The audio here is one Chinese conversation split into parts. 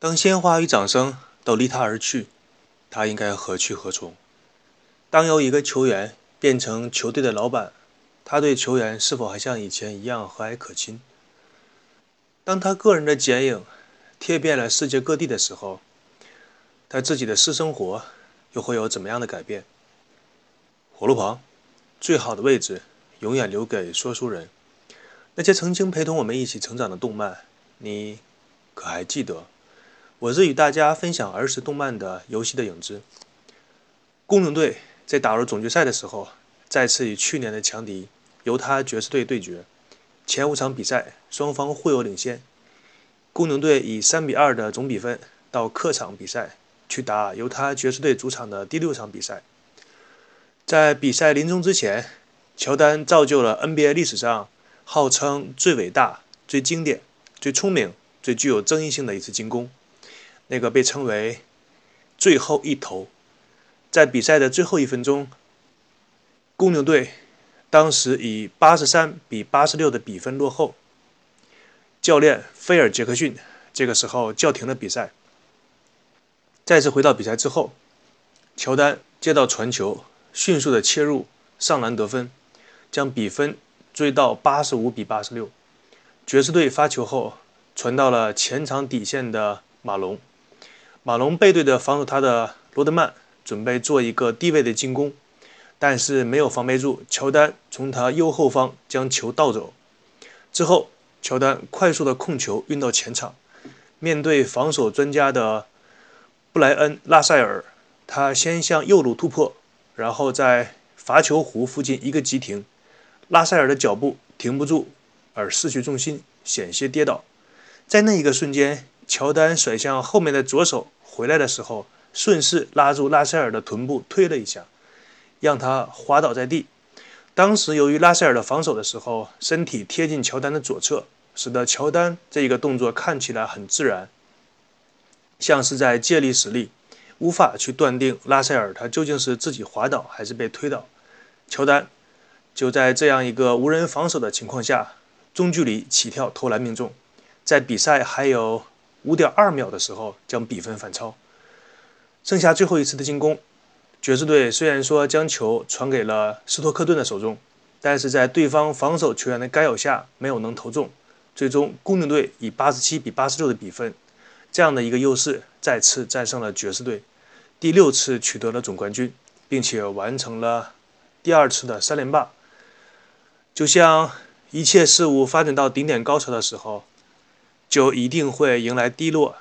当鲜花与掌声都离他而去，他应该何去何从？当由一个球员变成球队的老板，他对球员是否还像以前一样和蔼可亲？当他个人的剪影贴遍了世界各地的时候，他自己的私生活又会有怎么样的改变？火炉旁，最好的位置永远留给说书人。那些曾经陪同我们一起成长的动漫，你可还记得？我是与大家分享儿时动漫的游戏的影子。公牛队在打入总决赛的时候，再次与去年的强敌犹他爵士队对决。前五场比赛，双方互有领先。公牛队以三比二的总比分到客场比赛，去打犹他爵士队主场的第六场比赛。在比赛临终之前，乔丹造就了 NBA 历史上号称最伟大、最经典、最聪明、最具有争议性的一次进攻。那个被称为“最后一投”，在比赛的最后一分钟，公牛队当时以八十三比八十六的比分落后。教练菲尔·杰克逊这个时候叫停了比赛。再次回到比赛之后，乔丹接到传球，迅速的切入上篮得分，将比分追到八十五比八十六。爵士队发球后传到了前场底线的马龙。马龙背对着防守他的罗德曼，准备做一个低位的进攻，但是没有防备住。乔丹从他右后方将球倒走之后，乔丹快速的控球运到前场，面对防守专家的布莱恩·拉塞尔，他先向右路突破，然后在罚球弧附近一个急停，拉塞尔的脚步停不住，而失去重心，险些跌倒。在那一个瞬间，乔丹甩向后面的左手。回来的时候，顺势拉住拉塞尔的臀部推了一下，让他滑倒在地。当时由于拉塞尔的防守的时候，身体贴近乔丹的左侧，使得乔丹这一个动作看起来很自然，像是在借力使力，无法去断定拉塞尔他究竟是自己滑倒还是被推倒。乔丹就在这样一个无人防守的情况下，中距离起跳投篮命中，在比赛还有。五点二秒的时候将比分反超，剩下最后一次的进攻，爵士队虽然说将球传给了斯托克顿的手中，但是在对方防守球员的干扰下没有能投中，最终公牛队以八十七比八十六的比分，这样的一个优势再次战胜了爵士队，第六次取得了总冠军，并且完成了第二次的三连霸。就像一切事物发展到顶点高潮的时候。就一定会迎来低落。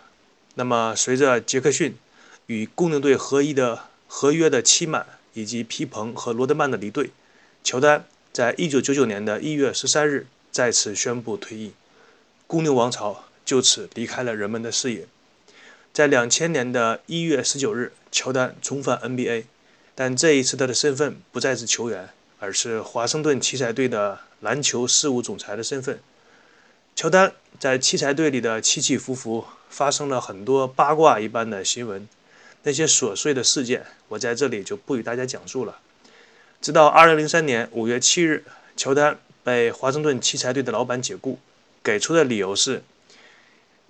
那么，随着杰克逊与公牛队合一的合约的期满，以及皮蓬和罗德曼的离队，乔丹在一九九九年的一月十三日再次宣布退役，公牛王朝就此离开了人们的视野。在两千年的一月十九日，乔丹重返 NBA，但这一次他的身份不再是球员，而是华盛顿奇才队的篮球事务总裁的身份。乔丹在奇才队里的起起伏伏，发生了很多八卦一般的新闻，那些琐碎的事件，我在这里就不与大家讲述了。直到2003年5月7日，乔丹被华盛顿奇才队的老板解雇，给出的理由是，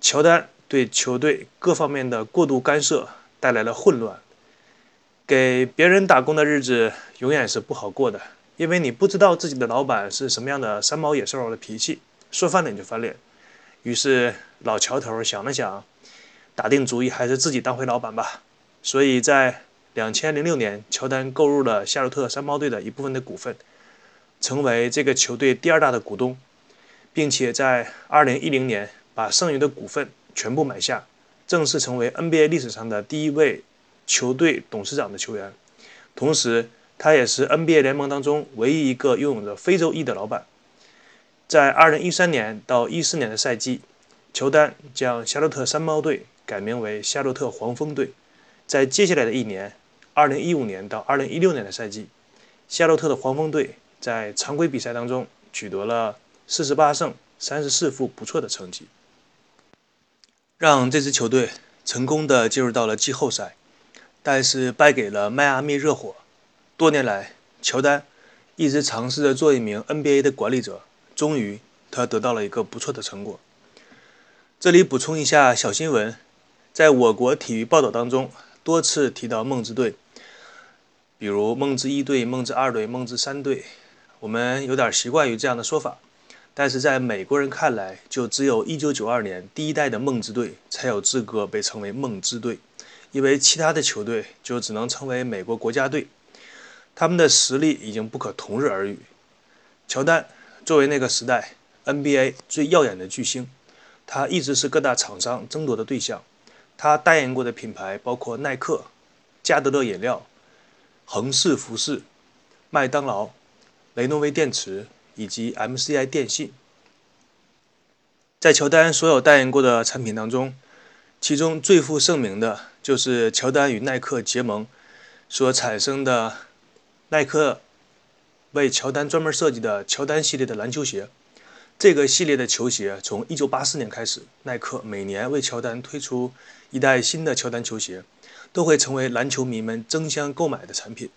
乔丹对球队各方面的过度干涉带来了混乱。给别人打工的日子永远是不好过的，因为你不知道自己的老板是什么样的三毛野兽的脾气。说翻脸就翻脸，于是老乔头想了想，打定主意还是自己当回老板吧。所以在两千零六年，乔丹购入了夏洛特山猫队的一部分的股份，成为这个球队第二大的股东，并且在二零一零年把剩余的股份全部买下，正式成为 NBA 历史上的第一位球队董事长的球员。同时，他也是 NBA 联盟当中唯一一个拥有着非洲裔的老板。在2013年到14年的赛季，乔丹将夏洛特山猫队改名为夏洛特黄蜂队。在接下来的一年，2015年到2016年的赛季，夏洛特的黄蜂队在常规比赛当中取得了48胜34负不错的成绩，让这支球队成功的进入到了季后赛，但是败给了迈阿密热火。多年来，乔丹一直尝试着做一名 NBA 的管理者。终于，他得到了一个不错的成果。这里补充一下小新闻：在我国体育报道当中多次提到梦之队，比如梦之一队、梦之二队、梦之三队，我们有点习惯于这样的说法。但是在美国人看来，就只有一九九二年第一代的梦之队才有资格被称为梦之队，因为其他的球队就只能称为美国国家队。他们的实力已经不可同日而语。乔丹作为那个时代 NBA 最耀眼的巨星，他一直是各大厂商争夺的对象。他代言过的品牌包括耐克、加德乐饮料、恒氏服饰、麦当劳、雷诺威电池。以及 MCI 电信，在乔丹所有代言过的产品当中，其中最负盛名的就是乔丹与耐克结盟所产生的耐克为乔丹专门设计的乔丹系列的篮球鞋。这个系列的球鞋从1984年开始，耐克每年为乔丹推出一代新的乔丹球鞋，都会成为篮球迷们争相购买的产品。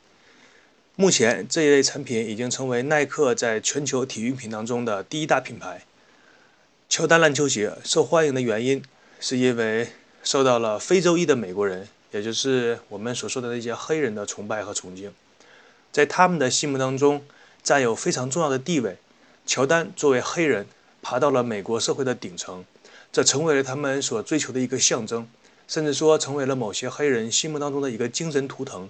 目前这一类产品已经成为耐克在全球体育品当中的第一大品牌。乔丹篮球鞋受欢迎的原因，是因为受到了非洲裔的美国人，也就是我们所说的那些黑人的崇拜和崇敬，在他们的心目当中占有非常重要的地位。乔丹作为黑人爬到了美国社会的顶层，这成为了他们所追求的一个象征，甚至说成为了某些黑人心目当中的一个精神图腾。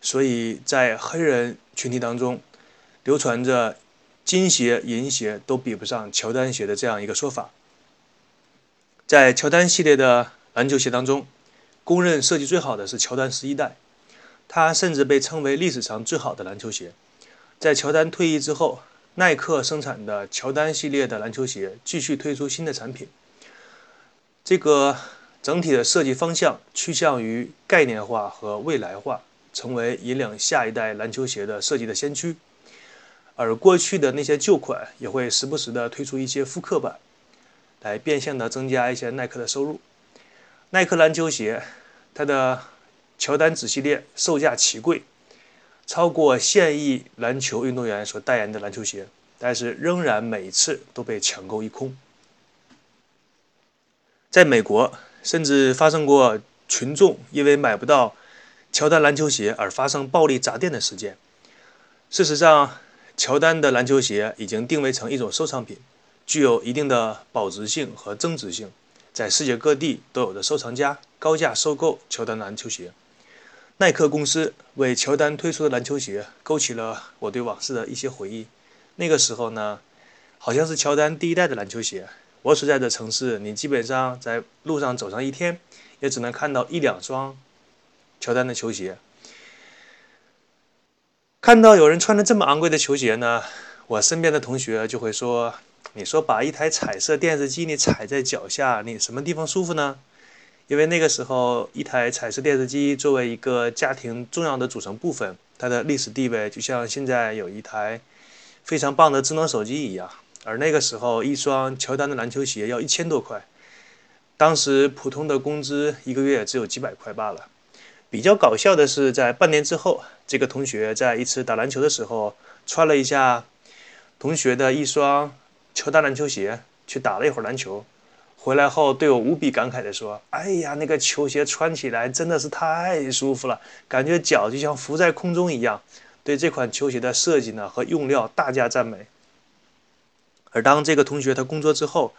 所以在黑人群体当中，流传着“金鞋、银鞋都比不上乔丹鞋”的这样一个说法。在乔丹系列的篮球鞋当中，公认设计最好的是乔丹十一代，它甚至被称为历史上最好的篮球鞋。在乔丹退役之后，耐克生产的乔丹系列的篮球鞋继续推出新的产品。这个整体的设计方向趋向于概念化和未来化。成为引领下一代篮球鞋的设计的先驱，而过去的那些旧款也会时不时的推出一些复刻版，来变相的增加一些耐克的收入。耐克篮球鞋，它的乔丹子系列售价奇贵，超过现役篮球运动员所代言的篮球鞋，但是仍然每次都被抢购一空。在美国，甚至发生过群众因为买不到。乔丹篮球鞋而发生暴力砸店的事件。事实上，乔丹的篮球鞋已经定位成一种收藏品，具有一定的保值性和增值性，在世界各地都有着收藏家高价收购乔丹篮球鞋。耐克公司为乔丹推出的篮球鞋，勾起了我对往事的一些回忆。那个时候呢，好像是乔丹第一代的篮球鞋。我所在的城市，你基本上在路上走上一天，也只能看到一两双。乔丹的球鞋，看到有人穿着这么昂贵的球鞋呢，我身边的同学就会说：“你说把一台彩色电视机你踩在脚下，你什么地方舒服呢？”因为那个时候，一台彩色电视机作为一个家庭重要的组成部分，它的历史地位就像现在有一台非常棒的智能手机一样。而那个时候，一双乔丹的篮球鞋要一千多块，当时普通的工资一个月只有几百块罢了。比较搞笑的是，在半年之后，这个同学在一次打篮球的时候，穿了一下同学的一双乔丹篮球鞋，去打了一会儿篮球，回来后对我无比感慨地说：“哎呀，那个球鞋穿起来真的是太舒服了，感觉脚就像浮在空中一样。”对这款球鞋的设计呢和用料大加赞美。而当这个同学他工作之后，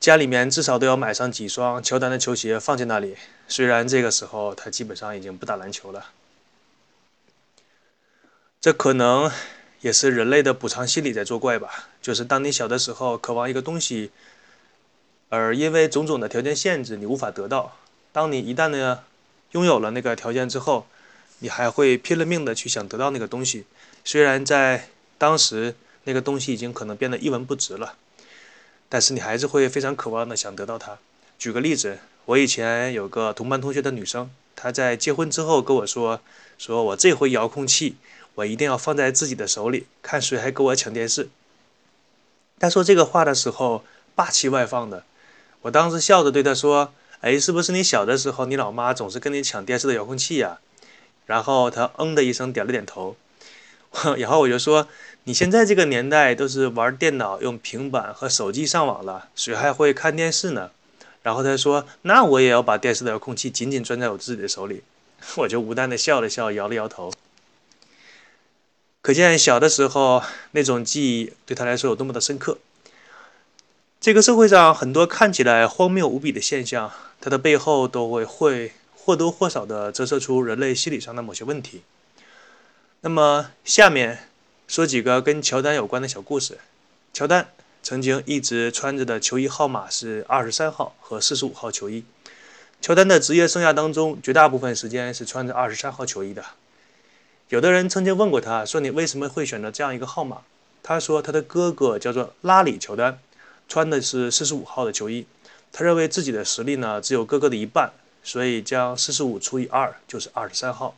家里面至少都要买上几双乔丹的球鞋放在那里。虽然这个时候他基本上已经不打篮球了，这可能也是人类的补偿心理在作怪吧。就是当你小的时候渴望一个东西，而因为种种的条件限制你无法得到，当你一旦呢拥有了那个条件之后，你还会拼了命的去想得到那个东西。虽然在当时那个东西已经可能变得一文不值了。但是你还是会非常渴望的想得到它。举个例子，我以前有个同班同学的女生，她在结婚之后跟我说：“说我这回遥控器我一定要放在自己的手里，看谁还跟我抢电视。”她说这个话的时候霸气外放的，我当时笑着对她说：“哎，是不是你小的时候你老妈总是跟你抢电视的遥控器呀？”然后她嗯的一声点了点头，然后我就说。你现在这个年代都是玩电脑、用平板和手机上网了，谁还会看电视呢？然后他说：“那我也要把电视的遥控器紧紧攥在我自己的手里。”我就无奈的笑了笑，摇了摇头。可见小的时候那种记忆对他来说有多么的深刻。这个社会上很多看起来荒谬无比的现象，它的背后都会会或多或少的折射出人类心理上的某些问题。那么下面说几个跟乔丹有关的小故事。乔丹曾经一直穿着的球衣号码是二十三号和四十五号球衣。乔丹的职业生涯当中，绝大部分时间是穿着二十三号球衣的。有的人曾经问过他，说你为什么会选择这样一个号码？他说他的哥哥叫做拉里·乔丹，穿的是四十五号的球衣。他认为自己的实力呢只有哥哥的一半，所以将四十五除以二就是二十三号。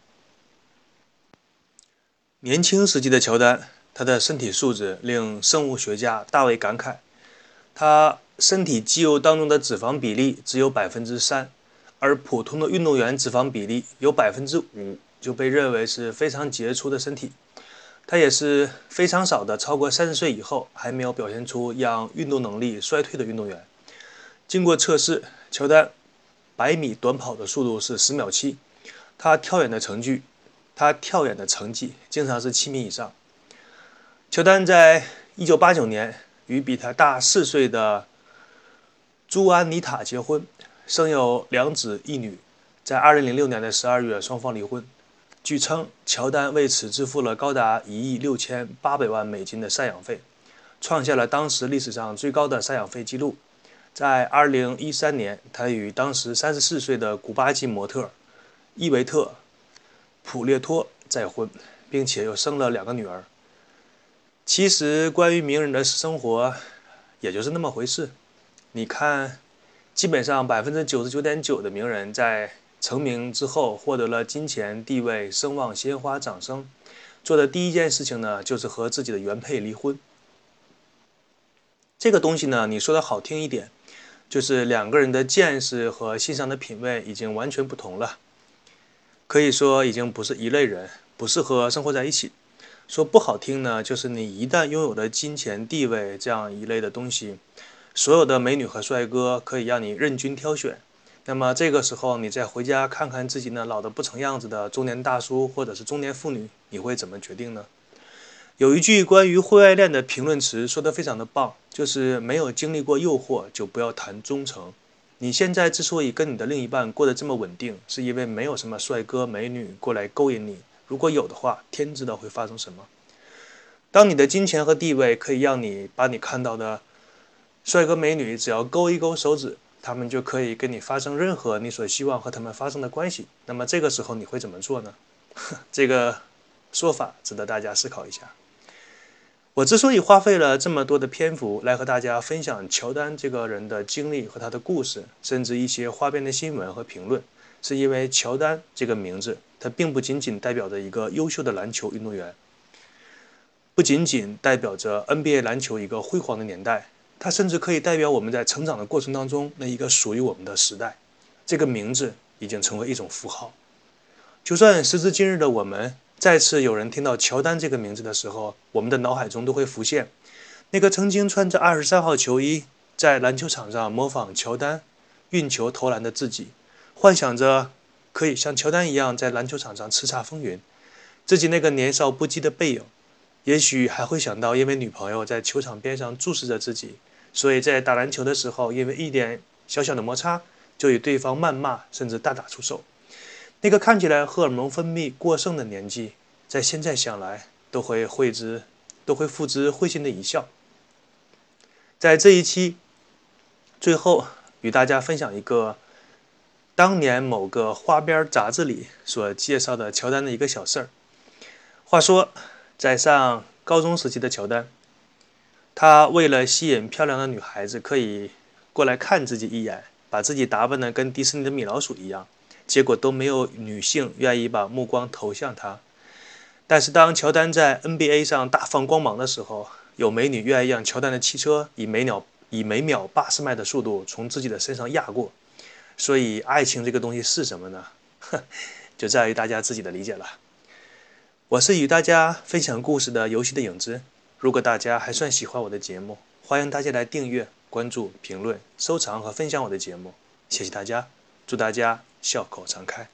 年轻时期的乔丹，他的身体素质令生物学家大为感慨。他身体肌肉当中的脂肪比例只有百分之三。而普通的运动员脂肪比例有百分之五，就被认为是非常杰出的身体。他也是非常少的超过三十岁以后还没有表现出让运动能力衰退的运动员。经过测试，乔丹百米短跑的速度是十秒七，他跳远的成绩，他跳远的成绩经常是七米以上。乔丹在一九八九年与比他大四岁的朱安妮塔结婚。生有两子一女，在2006年的12月，双方离婚。据称，乔丹为此支付了高达一亿六千八百万美金的赡养费，创下了当时历史上最高的赡养费记录。在2013年，他与当时34岁的古巴籍模特伊维特·普列托再婚，并且又生了两个女儿。其实，关于名人的生活，也就是那么回事。你看。基本上百分之九十九点九的名人，在成名之后获得了金钱、地位、声望、鲜花、掌声，做的第一件事情呢，就是和自己的原配离婚。这个东西呢，你说的好听一点，就是两个人的见识和欣赏的品味已经完全不同了，可以说已经不是一类人，不适合生活在一起。说不好听呢，就是你一旦拥有了金钱、地位这样一类的东西。所有的美女和帅哥可以让你任君挑选，那么这个时候你再回家看看自己那老得不成样子的中年大叔或者是中年妇女，你会怎么决定呢？有一句关于婚外恋的评论词说的非常的棒，就是没有经历过诱惑就不要谈忠诚。你现在之所以跟你的另一半过得这么稳定，是因为没有什么帅哥美女过来勾引你。如果有的话，天知道会发生什么。当你的金钱和地位可以让你把你看到的。帅哥美女只要勾一勾手指，他们就可以跟你发生任何你所希望和他们发生的关系。那么这个时候你会怎么做呢？这个说法值得大家思考一下。我之所以花费了这么多的篇幅来和大家分享乔丹这个人的经历和他的故事，甚至一些花边的新闻和评论，是因为乔丹这个名字，它并不仅仅代表着一个优秀的篮球运动员，不仅仅代表着 NBA 篮球一个辉煌的年代。它甚至可以代表我们在成长的过程当中那一个属于我们的时代。这个名字已经成为一种符号。就算时至今日的我们再次有人听到乔丹这个名字的时候，我们的脑海中都会浮现那个曾经穿着二十三号球衣在篮球场上模仿乔丹运球投篮的自己，幻想着可以像乔丹一样在篮球场上叱咤风云，自己那个年少不羁的背影。也许还会想到，因为女朋友在球场边上注视着自己，所以在打篮球的时候，因为一点小小的摩擦，就与对方谩骂，甚至大打出手。那个看起来荷尔蒙分泌过剩的年纪，在现在想来，都会会之，都会付之会心的一笑。在这一期最后，与大家分享一个当年某个花边杂志里所介绍的乔丹的一个小事儿。话说。在上高中时期的乔丹，他为了吸引漂亮的女孩子可以过来看自己一眼，把自己打扮的跟迪士尼的米老鼠一样，结果都没有女性愿意把目光投向他。但是当乔丹在 NBA 上大放光芒的时候，有美女愿意让乔丹的汽车以每秒以每秒八十迈的速度从自己的身上压过。所以，爱情这个东西是什么呢？就在于大家自己的理解了。我是与大家分享故事的游戏的影子。如果大家还算喜欢我的节目，欢迎大家来订阅。关注、评论、收藏和分享我的节目，谢谢大家，祝大家笑口常开。